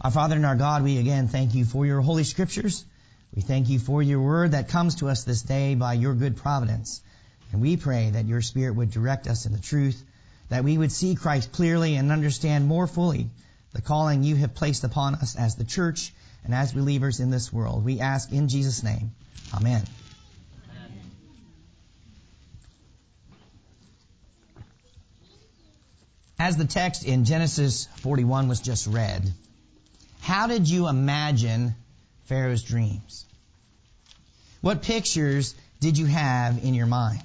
Our Father and our God, we again thank you for your holy scriptures. We thank you for your word that comes to us this day by your good providence. And we pray that your Spirit would direct us in the truth, that we would see Christ clearly and understand more fully the calling you have placed upon us as the church and as believers in this world. We ask in Jesus' name. Amen. As the text in Genesis 41 was just read, how did you imagine Pharaoh's dreams? What pictures did you have in your mind?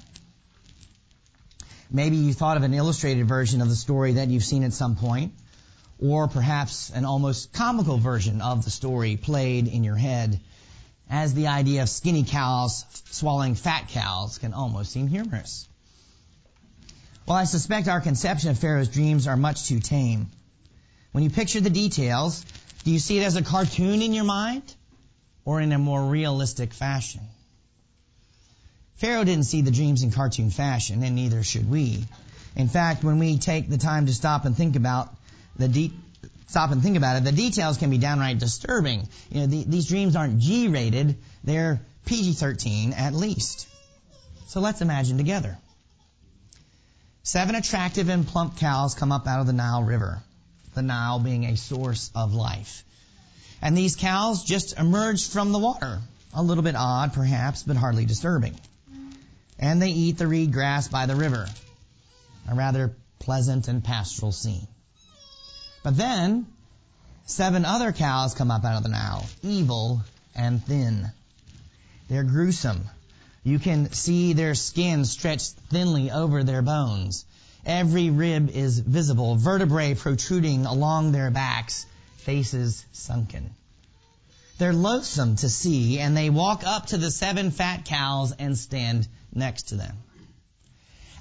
Maybe you thought of an illustrated version of the story that you've seen at some point, or perhaps an almost comical version of the story played in your head, as the idea of skinny cows swallowing fat cows can almost seem humorous. Well, I suspect our conception of Pharaoh's dreams are much too tame. When you picture the details, do you see it as a cartoon in your mind or in a more realistic fashion? Pharaoh didn't see the dreams in cartoon fashion, and neither should we. In fact, when we take the time to stop and think about the de- stop and think about it, the details can be downright disturbing. You know, the, these dreams aren't G-rated; they're PG-13 at least. So let's imagine together. Seven attractive and plump cows come up out of the Nile River the Nile being a source of life. And these cows just emerged from the water. A little bit odd, perhaps, but hardly disturbing. And they eat the reed grass by the river. A rather pleasant and pastoral scene. But then, seven other cows come up out of the Nile, evil and thin. They're gruesome. You can see their skin stretched thinly over their bones. Every rib is visible, vertebrae protruding along their backs, faces sunken. They're loathsome to see, and they walk up to the seven fat cows and stand next to them.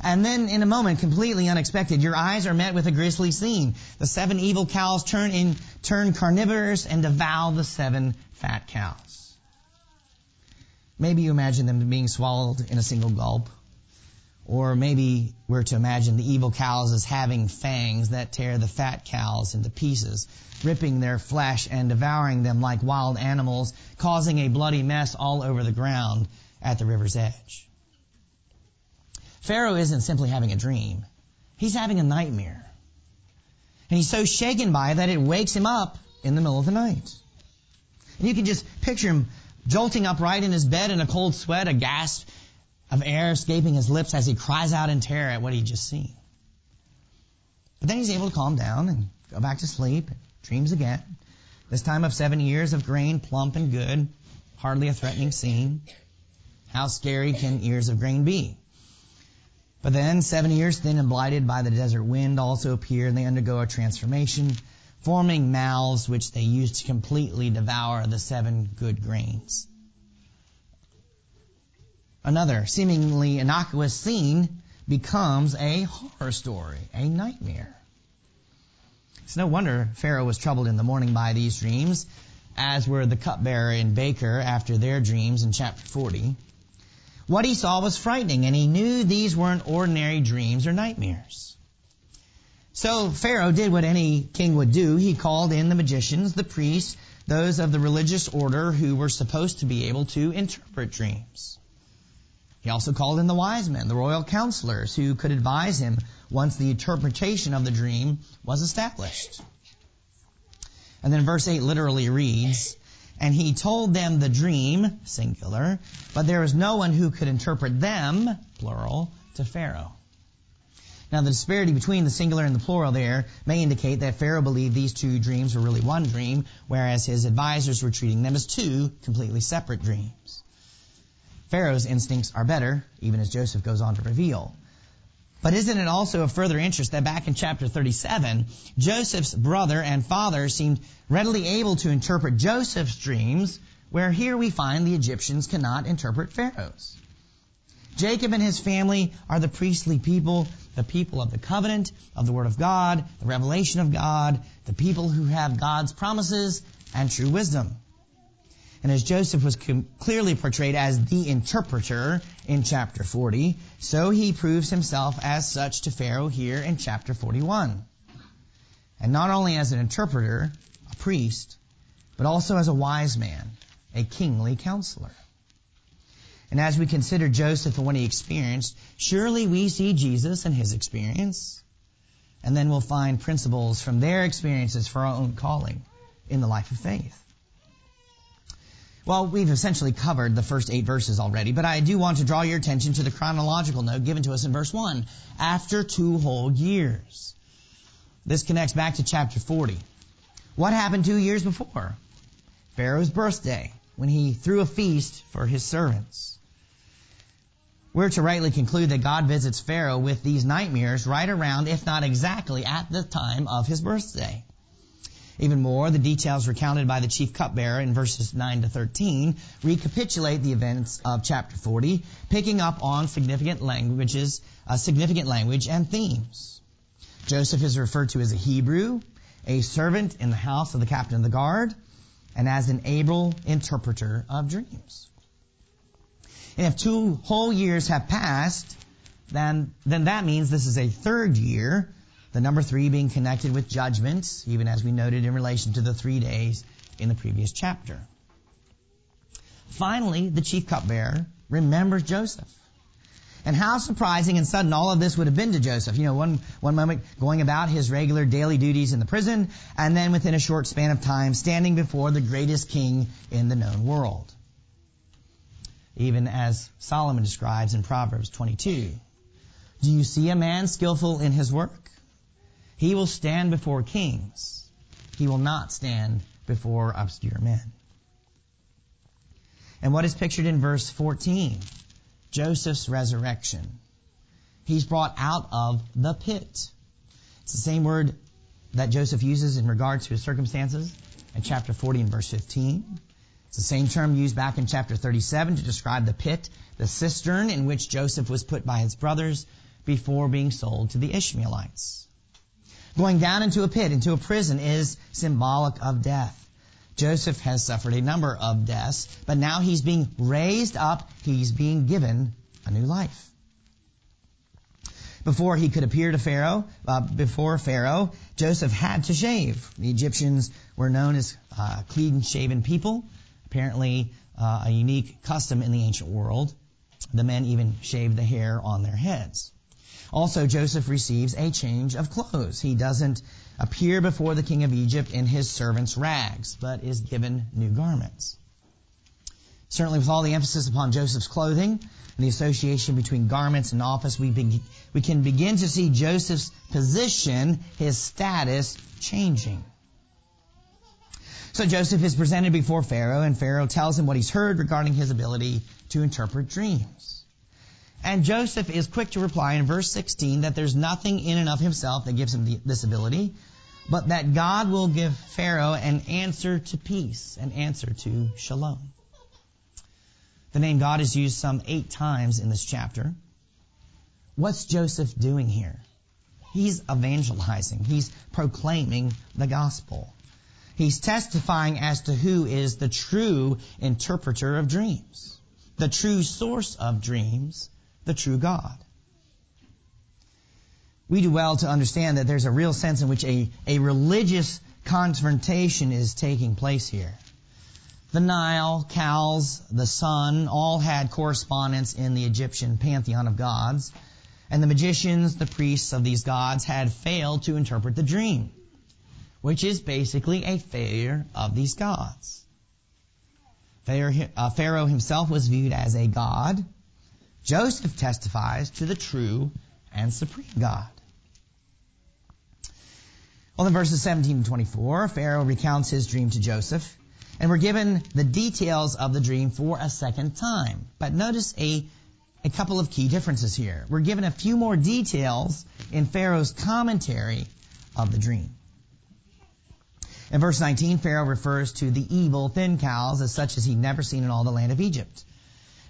And then, in a moment, completely unexpected, your eyes are met with a grisly scene. The seven evil cows turn in, turn carnivorous and devour the seven fat cows. Maybe you imagine them being swallowed in a single gulp. Or maybe we're to imagine the evil cows as having fangs that tear the fat cows into pieces, ripping their flesh and devouring them like wild animals, causing a bloody mess all over the ground at the river's edge. Pharaoh isn't simply having a dream. He's having a nightmare. And he's so shaken by it that it wakes him up in the middle of the night. And you can just picture him jolting upright in his bed in a cold sweat, a gasp of air escaping his lips as he cries out in terror at what he'd just seen. But then he's able to calm down and go back to sleep, dreams again. This time of seven years of grain, plump and good, hardly a threatening scene. How scary can ears of grain be? But then seven years thin and blighted by the desert wind also appear and they undergo a transformation, forming mouths which they use to completely devour the seven good grains. Another seemingly innocuous scene becomes a horror story, a nightmare. It's no wonder Pharaoh was troubled in the morning by these dreams, as were the cupbearer and baker after their dreams in chapter 40. What he saw was frightening, and he knew these weren't ordinary dreams or nightmares. So Pharaoh did what any king would do. He called in the magicians, the priests, those of the religious order who were supposed to be able to interpret dreams. He also called in the wise men, the royal counselors, who could advise him once the interpretation of the dream was established. And then verse 8 literally reads, And he told them the dream, singular, but there was no one who could interpret them, plural, to Pharaoh. Now the disparity between the singular and the plural there may indicate that Pharaoh believed these two dreams were really one dream, whereas his advisors were treating them as two completely separate dreams. Pharaoh's instincts are better, even as Joseph goes on to reveal. But isn't it also of further interest that back in chapter 37, Joseph's brother and father seemed readily able to interpret Joseph's dreams, where here we find the Egyptians cannot interpret Pharaoh's. Jacob and his family are the priestly people, the people of the covenant, of the Word of God, the revelation of God, the people who have God's promises and true wisdom. And as Joseph was clearly portrayed as the interpreter in chapter 40, so he proves himself as such to Pharaoh here in chapter 41. And not only as an interpreter, a priest, but also as a wise man, a kingly counselor. And as we consider Joseph and what he experienced, surely we see Jesus and his experience. And then we'll find principles from their experiences for our own calling in the life of faith. Well, we've essentially covered the first eight verses already, but I do want to draw your attention to the chronological note given to us in verse 1. After two whole years. This connects back to chapter 40. What happened two years before? Pharaoh's birthday, when he threw a feast for his servants. We're to rightly conclude that God visits Pharaoh with these nightmares right around, if not exactly, at the time of his birthday. Even more, the details recounted by the chief cupbearer in verses 9 to 13 recapitulate the events of chapter 40, picking up on significant languages, uh, significant language and themes. Joseph is referred to as a Hebrew, a servant in the house of the captain of the guard, and as an able interpreter of dreams. And if two whole years have passed, then, then that means this is a third year the number three being connected with judgments, even as we noted in relation to the three days in the previous chapter. Finally, the chief cupbearer remembers Joseph. And how surprising and sudden all of this would have been to Joseph. You know, one, one moment going about his regular daily duties in the prison, and then within a short span of time standing before the greatest king in the known world. Even as Solomon describes in Proverbs 22. Do you see a man skillful in his work? He will stand before kings. He will not stand before obscure men. And what is pictured in verse 14? Joseph's resurrection. He's brought out of the pit. It's the same word that Joseph uses in regard to his circumstances in chapter 40 and verse 15. It's the same term used back in chapter 37 to describe the pit, the cistern in which Joseph was put by his brothers before being sold to the Ishmaelites. Going down into a pit, into a prison, is symbolic of death. Joseph has suffered a number of deaths, but now he's being raised up. He's being given a new life. Before he could appear to Pharaoh, uh, before Pharaoh, Joseph had to shave. The Egyptians were known as uh, clean-shaven people, apparently uh, a unique custom in the ancient world. The men even shaved the hair on their heads. Also, Joseph receives a change of clothes. He doesn't appear before the king of Egypt in his servant's rags, but is given new garments. Certainly, with all the emphasis upon Joseph's clothing and the association between garments and office, we, be, we can begin to see Joseph's position, his status, changing. So Joseph is presented before Pharaoh, and Pharaoh tells him what he's heard regarding his ability to interpret dreams. And Joseph is quick to reply in verse 16 that there's nothing in and of himself that gives him this ability, but that God will give Pharaoh an answer to peace, an answer to shalom. The name God is used some eight times in this chapter. What's Joseph doing here? He's evangelizing. He's proclaiming the gospel. He's testifying as to who is the true interpreter of dreams, the true source of dreams, the true God. We do well to understand that there's a real sense in which a, a religious confrontation is taking place here. The Nile, cows, the sun all had correspondence in the Egyptian pantheon of gods, and the magicians, the priests of these gods had failed to interpret the dream, which is basically a failure of these gods. Uh, Pharaoh himself was viewed as a god, Joseph testifies to the true and supreme God. Well, in verses 17 and 24, Pharaoh recounts his dream to Joseph, and we're given the details of the dream for a second time. But notice a, a couple of key differences here. We're given a few more details in Pharaoh's commentary of the dream. In verse 19, Pharaoh refers to the evil thin cows as such as he'd never seen in all the land of Egypt.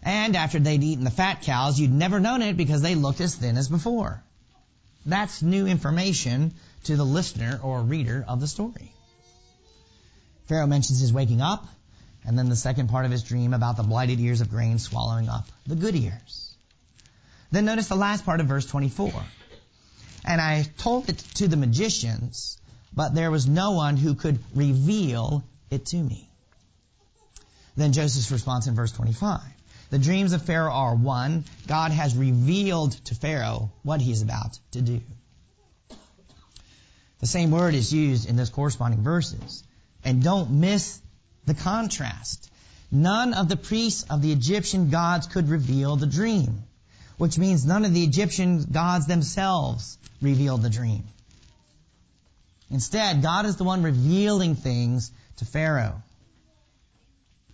And after they'd eaten the fat cows, you'd never known it because they looked as thin as before. That's new information to the listener or reader of the story. Pharaoh mentions his waking up, and then the second part of his dream about the blighted ears of grain swallowing up the good ears. Then notice the last part of verse 24. And I told it to the magicians, but there was no one who could reveal it to me. Then Joseph's response in verse 25. The dreams of Pharaoh are one, God has revealed to Pharaoh what he is about to do. The same word is used in those corresponding verses. And don't miss the contrast. None of the priests of the Egyptian gods could reveal the dream, which means none of the Egyptian gods themselves revealed the dream. Instead, God is the one revealing things to Pharaoh.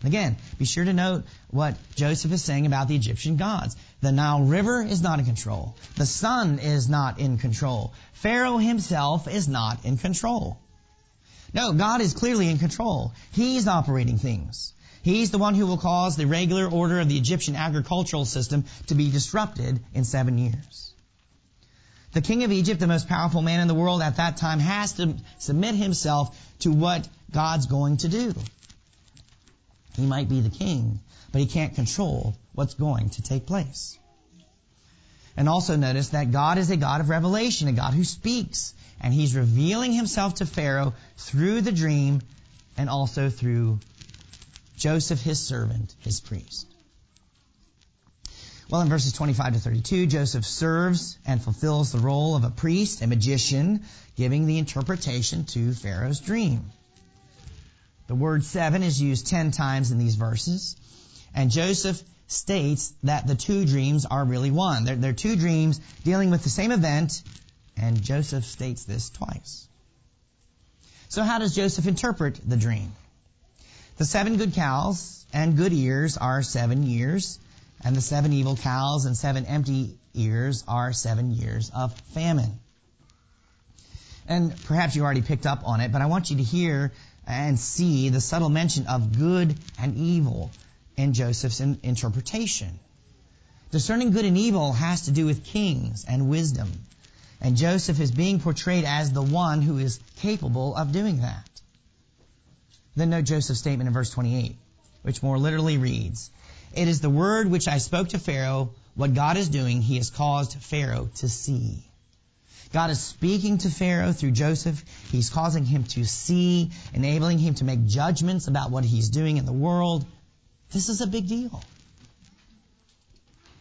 Again, be sure to note what Joseph is saying about the Egyptian gods. The Nile River is not in control. The sun is not in control. Pharaoh himself is not in control. No, God is clearly in control. He's operating things. He's the one who will cause the regular order of the Egyptian agricultural system to be disrupted in seven years. The king of Egypt, the most powerful man in the world at that time, has to submit himself to what God's going to do. He might be the king, but he can't control what's going to take place. And also notice that God is a God of revelation, a God who speaks. And he's revealing himself to Pharaoh through the dream and also through Joseph, his servant, his priest. Well, in verses 25 to 32, Joseph serves and fulfills the role of a priest, a magician, giving the interpretation to Pharaoh's dream. The word seven is used ten times in these verses, and Joseph states that the two dreams are really one. They're, they're two dreams dealing with the same event, and Joseph states this twice. So how does Joseph interpret the dream? The seven good cows and good ears are seven years. And the seven evil cows and seven empty ears are seven years of famine. And perhaps you already picked up on it, but I want you to hear and see the subtle mention of good and evil in Joseph's interpretation. Discerning good and evil has to do with kings and wisdom. And Joseph is being portrayed as the one who is capable of doing that. Then note Joseph's statement in verse 28, which more literally reads, it is the word which I spoke to Pharaoh. What God is doing, he has caused Pharaoh to see. God is speaking to Pharaoh through Joseph. He's causing him to see, enabling him to make judgments about what he's doing in the world. This is a big deal.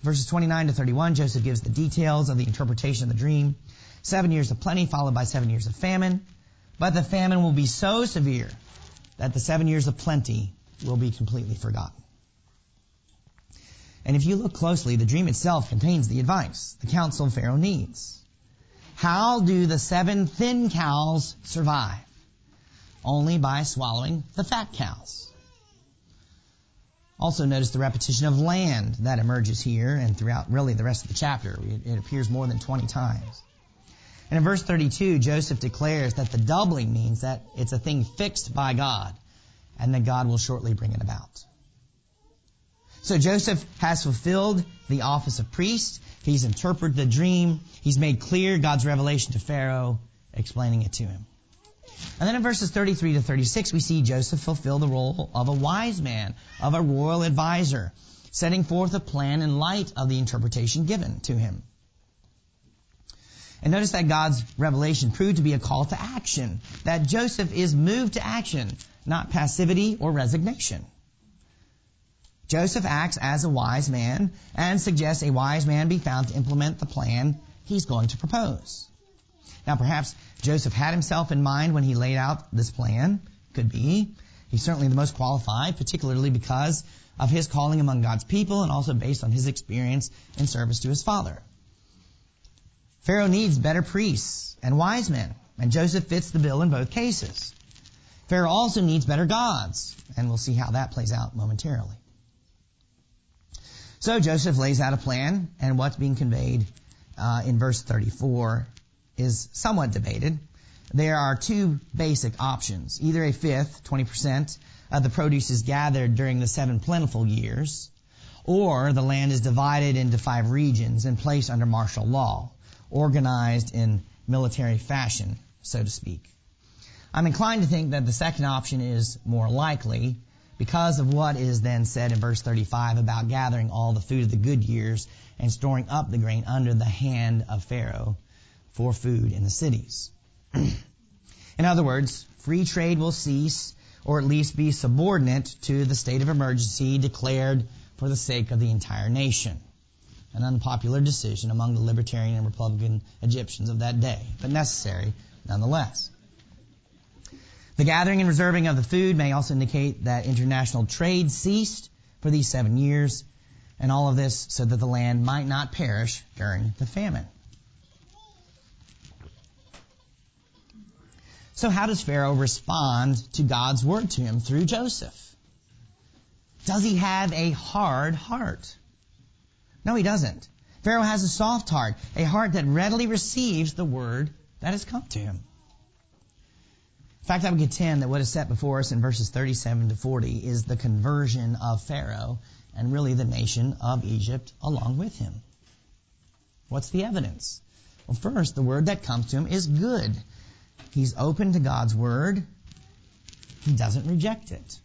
Verses 29 to 31, Joseph gives the details of the interpretation of the dream. Seven years of plenty followed by seven years of famine. But the famine will be so severe that the seven years of plenty will be completely forgotten. And if you look closely, the dream itself contains the advice the counsel Pharaoh needs. How do the seven thin cows survive? Only by swallowing the fat cows. Also notice the repetition of land that emerges here and throughout really the rest of the chapter. It appears more than 20 times. And in verse 32, Joseph declares that the doubling means that it's a thing fixed by God and that God will shortly bring it about. So Joseph has fulfilled the office of priest. He's interpreted the dream. He's made clear God's revelation to Pharaoh, explaining it to him. And then in verses 33 to 36, we see Joseph fulfill the role of a wise man, of a royal advisor, setting forth a plan in light of the interpretation given to him. And notice that God's revelation proved to be a call to action, that Joseph is moved to action, not passivity or resignation. Joseph acts as a wise man and suggests a wise man be found to implement the plan he's going to propose. Now perhaps Joseph had himself in mind when he laid out this plan. Could be. He's certainly the most qualified, particularly because of his calling among God's people and also based on his experience in service to his father. Pharaoh needs better priests and wise men, and Joseph fits the bill in both cases. Pharaoh also needs better gods, and we'll see how that plays out momentarily. So Joseph lays out a plan, and what's being conveyed uh, in verse 34 is somewhat debated. There are two basic options. Either a fifth, 20%, of the produce is gathered during the seven plentiful years, or the land is divided into five regions and placed under martial law, organized in military fashion, so to speak. I'm inclined to think that the second option is more likely, because of what is then said in verse 35 about gathering all the food of the good years and storing up the grain under the hand of Pharaoh for food in the cities. In other words, free trade will cease or at least be subordinate to the state of emergency declared for the sake of the entire nation. An unpopular decision among the libertarian and republican Egyptians of that day, but necessary nonetheless. The gathering and reserving of the food may also indicate that international trade ceased for these seven years, and all of this so that the land might not perish during the famine. So how does Pharaoh respond to God's word to him through Joseph? Does he have a hard heart? No, he doesn't. Pharaoh has a soft heart, a heart that readily receives the word that has come to him. In fact, I would contend that what is set before us in verses 37 to 40 is the conversion of Pharaoh and really the nation of Egypt along with him. What's the evidence? Well, first, the word that comes to him is good. He's open to God's word. He doesn't reject it.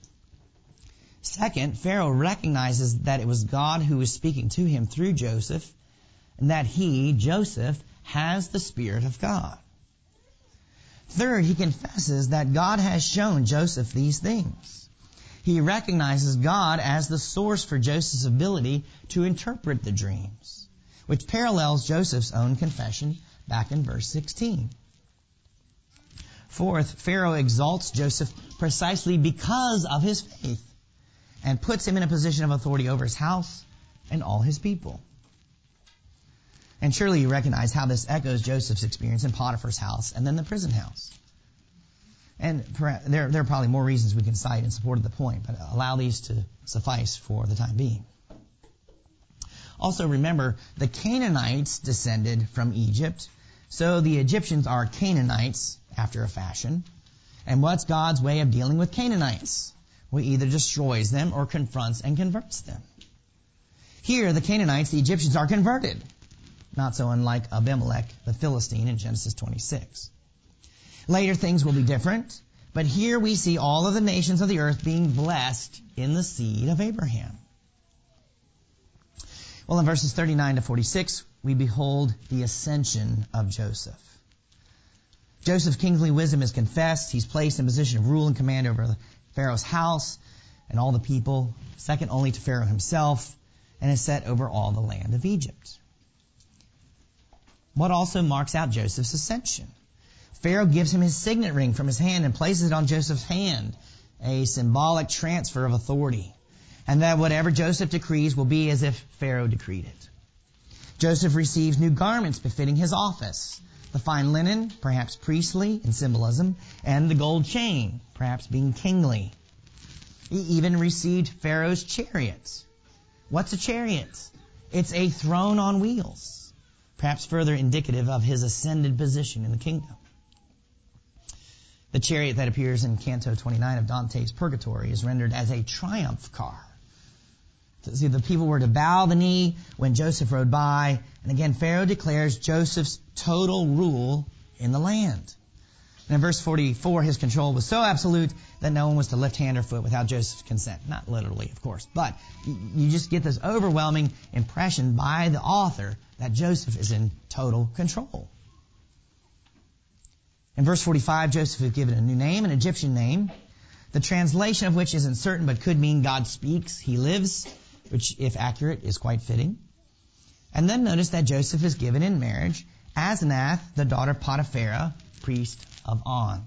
Second, Pharaoh recognizes that it was God who was speaking to him through Joseph and that he, Joseph, has the Spirit of God. Third, he confesses that God has shown Joseph these things. He recognizes God as the source for Joseph's ability to interpret the dreams, which parallels Joseph's own confession back in verse 16. Fourth, Pharaoh exalts Joseph precisely because of his faith and puts him in a position of authority over his house and all his people. And surely you recognize how this echoes Joseph's experience in Potiphar's house and then the prison house. And there, there are probably more reasons we can cite in support of the point, but allow these to suffice for the time being. Also remember, the Canaanites descended from Egypt, so the Egyptians are Canaanites after a fashion. And what's God's way of dealing with Canaanites? He either destroys them or confronts and converts them. Here, the Canaanites, the Egyptians, are converted not so unlike Abimelech, the Philistine, in Genesis 26. Later things will be different, but here we see all of the nations of the earth being blessed in the seed of Abraham. Well, in verses 39 to 46, we behold the ascension of Joseph. Joseph's kingly wisdom is confessed. He's placed in position of rule and command over Pharaoh's house and all the people, second only to Pharaoh himself, and is set over all the land of Egypt what also marks out Joseph's ascension. Pharaoh gives him his signet ring from his hand and places it on Joseph's hand, a symbolic transfer of authority. And that whatever Joseph decrees will be as if Pharaoh decreed it. Joseph receives new garments befitting his office. The fine linen, perhaps priestly in symbolism, and the gold chain, perhaps being kingly. He even received Pharaoh's chariots. What's a chariot? It's a throne on wheels perhaps further indicative of his ascended position in the kingdom. The chariot that appears in Canto 29 of Dante's Purgatory is rendered as a triumph car. See, the people were to bow the knee when Joseph rode by, and again, Pharaoh declares Joseph's total rule in the land. And in verse 44, his control was so absolute that no one was to lift hand or foot without Joseph's consent. Not literally, of course, but you just get this overwhelming impression by the author that Joseph is in total control. In verse 45, Joseph is given a new name, an Egyptian name, the translation of which isn't certain but could mean God speaks, he lives, which, if accurate, is quite fitting. And then notice that Joseph is given in marriage Asenath, the daughter of Potiphera, priest of On.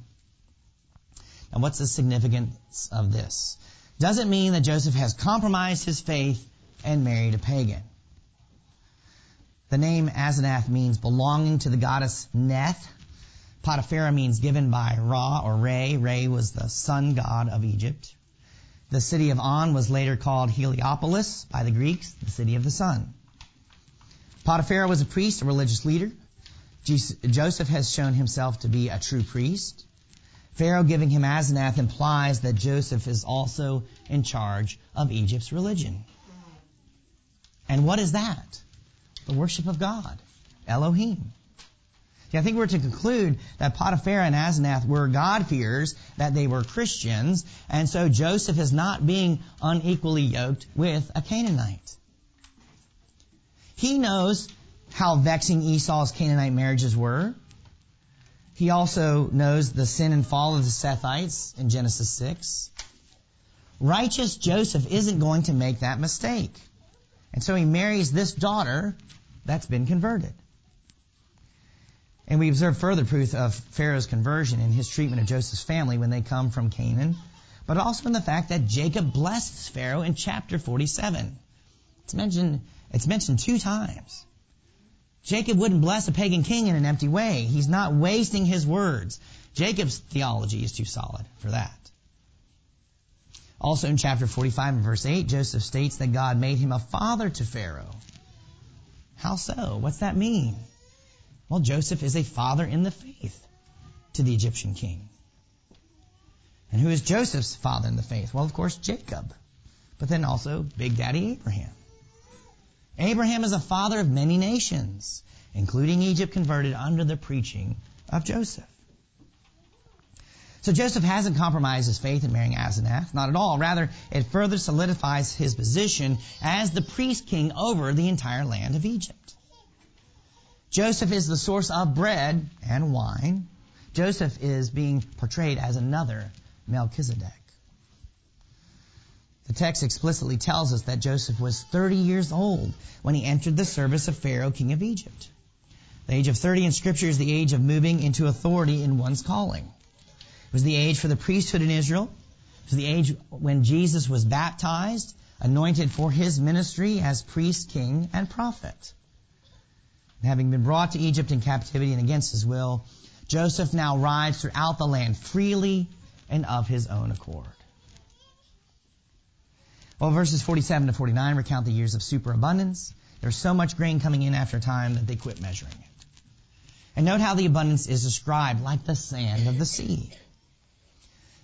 Now, what's the significance of this? Does it mean that Joseph has compromised his faith and married a pagan? The name Asenath means belonging to the goddess Neith. Potiphera means given by Ra or Re. Re was the sun god of Egypt. The city of On was later called Heliopolis by the Greeks, the city of the sun. Potiphera was a priest, a religious leader. Joseph has shown himself to be a true priest. Pharaoh giving him Asenath implies that Joseph is also in charge of Egypt's religion. And what is that? The worship of God, Elohim. See, I think we're to conclude that Potiphar and Asenath were God-fearers, that they were Christians, and so Joseph is not being unequally yoked with a Canaanite. He knows how vexing Esau's Canaanite marriages were. He also knows the sin and fall of the Sethites in Genesis 6. Righteous Joseph isn't going to make that mistake. And so he marries this daughter that's been converted. And we observe further proof of Pharaoh's conversion in his treatment of Joseph's family when they come from Canaan, but also in the fact that Jacob blesses Pharaoh in chapter 47. It's mentioned, it's mentioned two times. Jacob wouldn't bless a pagan king in an empty way. He's not wasting his words. Jacob's theology is too solid for that. Also in chapter 45 and verse 8, Joseph states that God made him a father to Pharaoh. How so? What's that mean? Well, Joseph is a father in the faith to the Egyptian king. And who is Joseph's father in the faith? Well, of course, Jacob. But then also Big Daddy Abraham. Abraham is a father of many nations, including Egypt converted under the preaching of Joseph. So Joseph hasn't compromised his faith in marrying Asenath, not at all. Rather, it further solidifies his position as the priest king over the entire land of Egypt. Joseph is the source of bread and wine. Joseph is being portrayed as another Melchizedek. The text explicitly tells us that Joseph was 30 years old when he entered the service of Pharaoh, king of Egypt. The age of 30 in Scripture is the age of moving into authority in one's calling. It was the age for the priesthood in Israel. It was the age when Jesus was baptized, anointed for his ministry as priest, king, and prophet. And having been brought to Egypt in captivity and against his will, Joseph now rides throughout the land freely and of his own accord. Well, verses 47 to 49 recount the years of superabundance. There's so much grain coming in after time that they quit measuring it. And note how the abundance is described like the sand of the sea.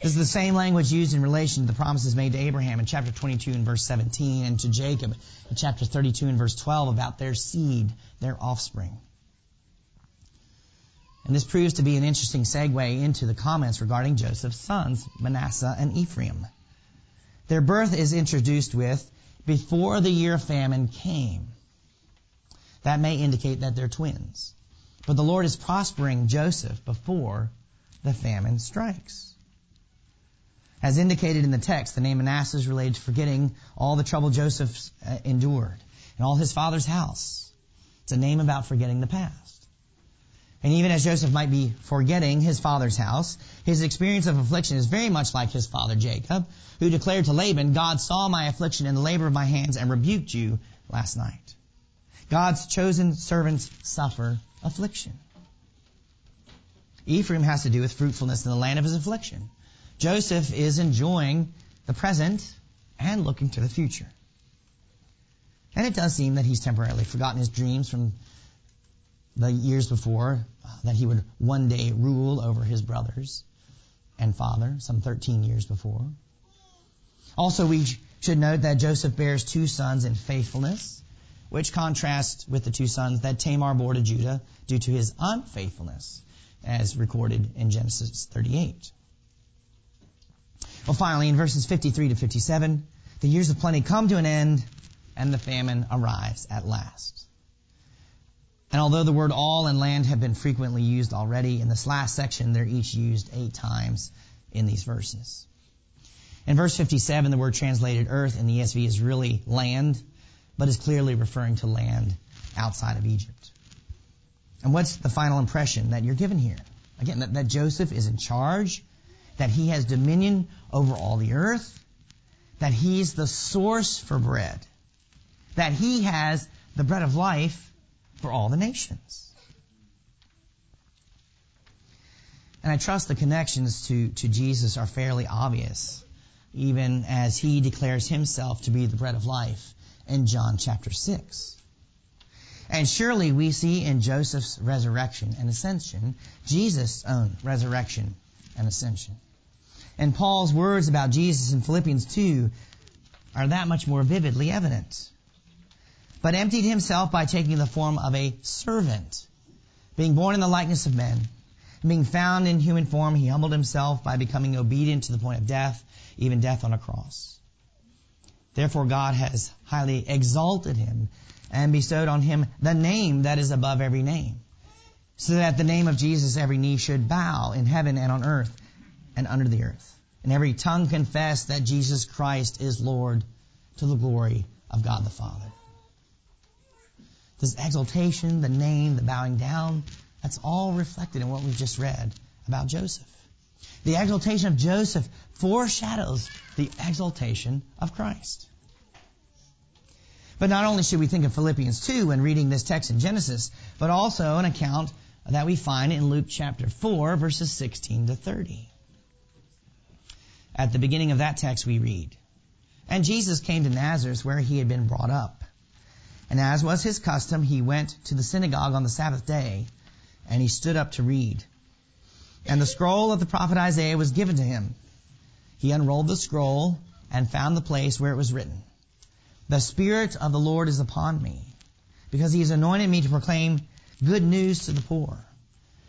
This is the same language used in relation to the promises made to Abraham in chapter 22 and verse 17 and to Jacob in chapter 32 and verse 12 about their seed, their offspring. And this proves to be an interesting segue into the comments regarding Joseph's sons, Manasseh and Ephraim. Their birth is introduced with before the year of famine came. That may indicate that they're twins. But the Lord is prospering Joseph before the famine strikes. As indicated in the text, the name Manasseh is related to forgetting all the trouble Joseph uh, endured and all his father's house. It's a name about forgetting the past. And even as Joseph might be forgetting his father's house, his experience of affliction is very much like his father Jacob, who declared to Laban, God saw my affliction and the labor of my hands and rebuked you last night. God's chosen servants suffer affliction. Ephraim has to do with fruitfulness in the land of his affliction. Joseph is enjoying the present and looking to the future. And it does seem that he's temporarily forgotten his dreams from the years before, uh, that he would one day rule over his brothers and father, some 13 years before. Also, we should note that Joseph bears two sons in faithfulness, which contrasts with the two sons that Tamar bore to Judah due to his unfaithfulness, as recorded in Genesis 38. Well, finally, in verses 53 to 57, the years of plenty come to an end and the famine arrives at last. And although the word all and land have been frequently used already, in this last section they're each used eight times in these verses. In verse 57, the word translated earth in the ESV is really land, but is clearly referring to land outside of Egypt. And what's the final impression that you're given here? Again, that, that Joseph is in charge that he has dominion over all the earth, that he's the source for bread, that he has the bread of life for all the nations. And I trust the connections to, to Jesus are fairly obvious, even as he declares himself to be the bread of life in John chapter 6. And surely we see in Joseph's resurrection and ascension Jesus' own resurrection and ascension. And Paul's words about Jesus in Philippians 2 are that much more vividly evident. But emptied himself by taking the form of a servant, being born in the likeness of men, and being found in human form, he humbled himself by becoming obedient to the point of death, even death on a cross. Therefore God has highly exalted him and bestowed on him the name that is above every name so that at the name of Jesus every knee should bow in heaven and on earth and under the earth, and every tongue confess that Jesus Christ is Lord to the glory of God the Father. This exaltation, the name, the bowing down, that's all reflected in what we've just read about Joseph. The exaltation of Joseph foreshadows the exaltation of Christ. But not only should we think of Philippians 2 when reading this text in Genesis, but also an account that we find in Luke chapter 4, verses 16 to 30. At the beginning of that text, we read, And Jesus came to Nazareth where he had been brought up. And as was his custom, he went to the synagogue on the Sabbath day, and he stood up to read. And the scroll of the prophet Isaiah was given to him. He unrolled the scroll and found the place where it was written, The Spirit of the Lord is upon me, because he has anointed me to proclaim good news to the poor.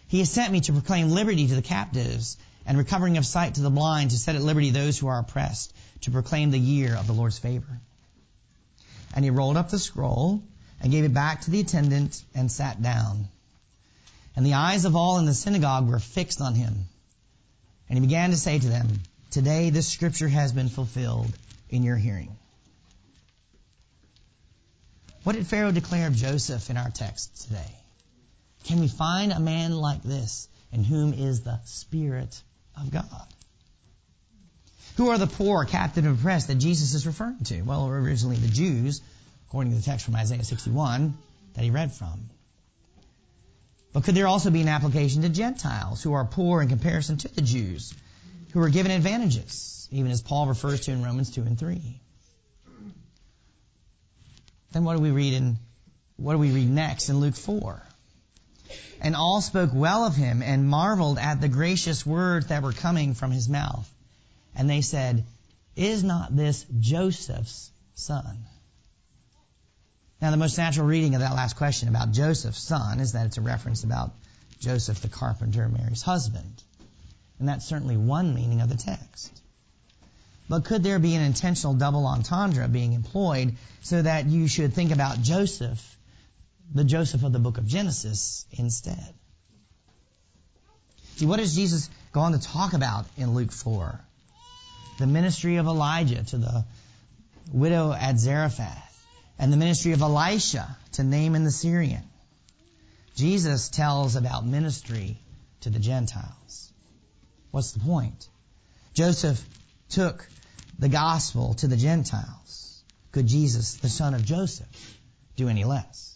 He has sent me to proclaim liberty to the captives and recovering of sight to the blind, to set at liberty those who are oppressed, to proclaim the year of the Lord's favor. And he rolled up the scroll and gave it back to the attendant and sat down. And the eyes of all in the synagogue were fixed on him. And he began to say to them, Today this scripture has been fulfilled in your hearing. What did Pharaoh declare of Joseph in our text today? Can we find a man like this in whom is the Spirit of God? Who are the poor, captive, and oppressed that Jesus is referring to? Well, originally the Jews, according to the text from Isaiah 61 that he read from. But could there also be an application to Gentiles who are poor in comparison to the Jews, who are given advantages, even as Paul refers to in Romans 2 and 3? Then what do we read in what do we read next in Luke 4? And all spoke well of him and marveled at the gracious words that were coming from his mouth. And they said, Is not this Joseph's son? Now, the most natural reading of that last question about Joseph's son is that it's a reference about Joseph the carpenter, Mary's husband. And that's certainly one meaning of the text. But could there be an intentional double entendre being employed so that you should think about Joseph the Joseph of the book of Genesis instead. See, what does Jesus go on to talk about in Luke 4? The ministry of Elijah to the widow at Zarephath, and the ministry of Elisha to Naaman the Syrian. Jesus tells about ministry to the Gentiles. What's the point? Joseph took the gospel to the Gentiles. Could Jesus, the son of Joseph, do any less?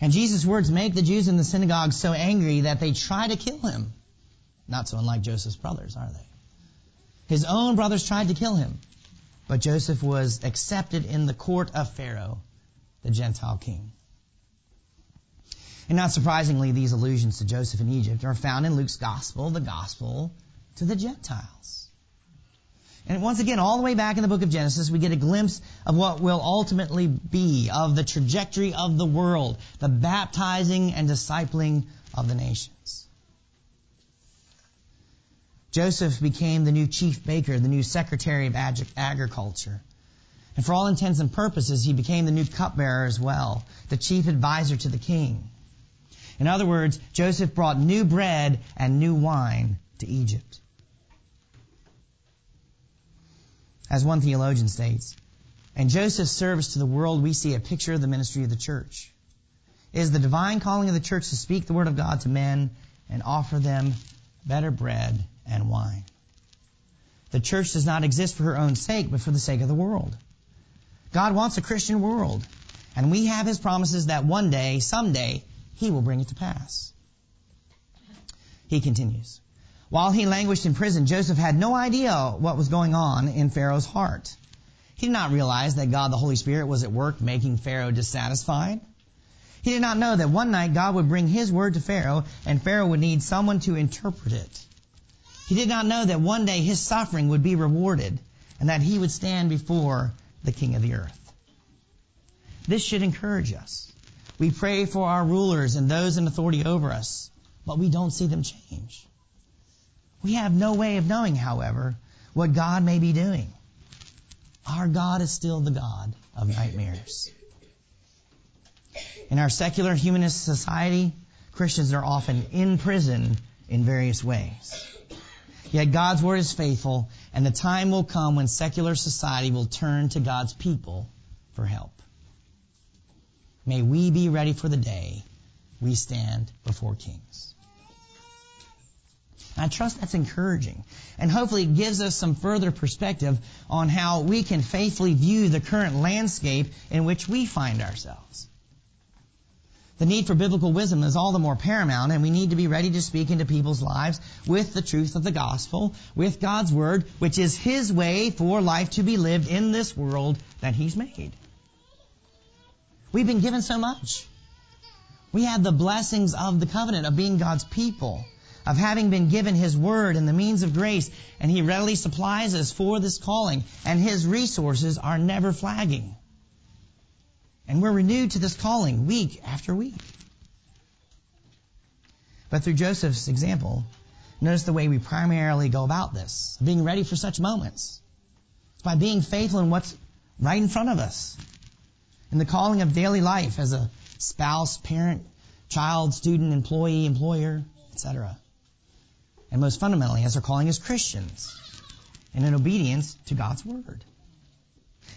And Jesus' words make the Jews in the synagogue so angry that they try to kill him. Not so unlike Joseph's brothers, are they? His own brothers tried to kill him, but Joseph was accepted in the court of Pharaoh, the Gentile king. And not surprisingly, these allusions to Joseph in Egypt are found in Luke's gospel, the gospel to the Gentiles. And once again, all the way back in the book of Genesis, we get a glimpse of what will ultimately be, of the trajectory of the world, the baptizing and discipling of the nations. Joseph became the new chief baker, the new secretary of agriculture. And for all intents and purposes, he became the new cupbearer as well, the chief advisor to the king. In other words, Joseph brought new bread and new wine to Egypt. As one theologian states, in Joseph's service to the world, we see a picture of the ministry of the church. It is the divine calling of the church to speak the word of God to men and offer them better bread and wine. The church does not exist for her own sake, but for the sake of the world. God wants a Christian world, and we have his promises that one day, someday, he will bring it to pass. He continues. While he languished in prison, Joseph had no idea what was going on in Pharaoh's heart. He did not realize that God the Holy Spirit was at work making Pharaoh dissatisfied. He did not know that one night God would bring his word to Pharaoh and Pharaoh would need someone to interpret it. He did not know that one day his suffering would be rewarded and that he would stand before the king of the earth. This should encourage us. We pray for our rulers and those in authority over us, but we don't see them change. We have no way of knowing, however, what God may be doing. Our God is still the God of nightmares. In our secular humanist society, Christians are often in prison in various ways. Yet God's word is faithful, and the time will come when secular society will turn to God's people for help. May we be ready for the day we stand before kings. I trust that's encouraging and hopefully it gives us some further perspective on how we can faithfully view the current landscape in which we find ourselves. The need for biblical wisdom is all the more paramount, and we need to be ready to speak into people's lives with the truth of the gospel, with God's word, which is His way for life to be lived in this world that He's made. We've been given so much. We have the blessings of the covenant of being God's people, of having been given His word and the means of grace, and He readily supplies us for this calling, and His resources are never flagging. And we're renewed to this calling week after week. But through Joseph's example, notice the way we primarily go about this, being ready for such moments. It's by being faithful in what's right in front of us. In the calling of daily life as a spouse, parent, child, student, employee, employer, etc. And most fundamentally, as our calling as Christians, and in obedience to God's Word.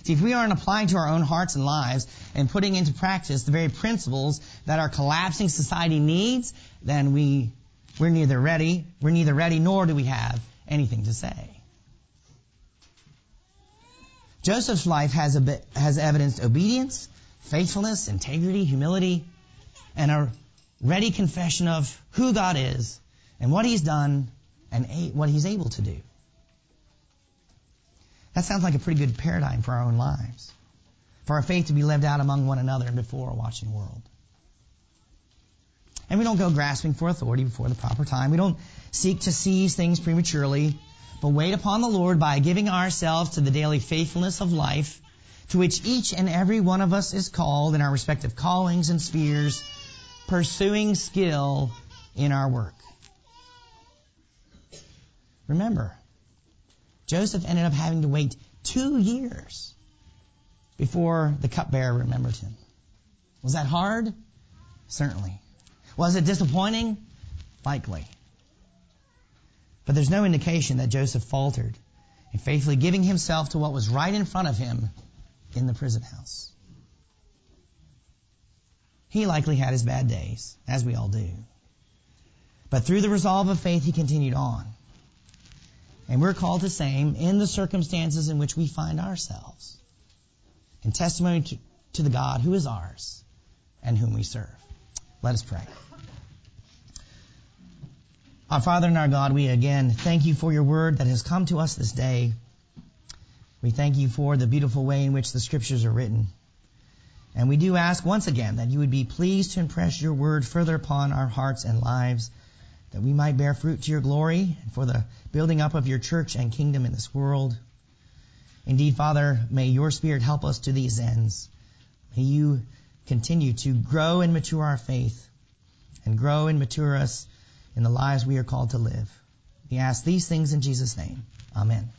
See, if we aren't applying to our own hearts and lives and putting into practice the very principles that our collapsing society needs, then we, we're neither ready, we're neither ready nor do we have anything to say. Joseph's life has, bit, has evidenced obedience, faithfulness, integrity, humility, and a ready confession of who God is and what He's done and what He's able to do. That sounds like a pretty good paradigm for our own lives. For our faith to be lived out among one another and before a watching world. And we don't go grasping for authority before the proper time. We don't seek to seize things prematurely, but wait upon the Lord by giving ourselves to the daily faithfulness of life to which each and every one of us is called in our respective callings and spheres, pursuing skill in our work. Remember, Joseph ended up having to wait two years before the cupbearer remembered him. Was that hard? Certainly. Was it disappointing? Likely. But there's no indication that Joseph faltered in faithfully giving himself to what was right in front of him in the prison house. He likely had his bad days, as we all do. But through the resolve of faith, he continued on. And we're called to same in the circumstances in which we find ourselves. In testimony to, to the God who is ours and whom we serve. Let us pray. Our Father and our God, we again thank you for your word that has come to us this day. We thank you for the beautiful way in which the scriptures are written. And we do ask once again that you would be pleased to impress your word further upon our hearts and lives that we might bear fruit to your glory and for the building up of your church and kingdom in this world. Indeed, Father, may your Spirit help us to these ends. May you continue to grow and mature our faith and grow and mature us in the lives we are called to live. We ask these things in Jesus' name. Amen.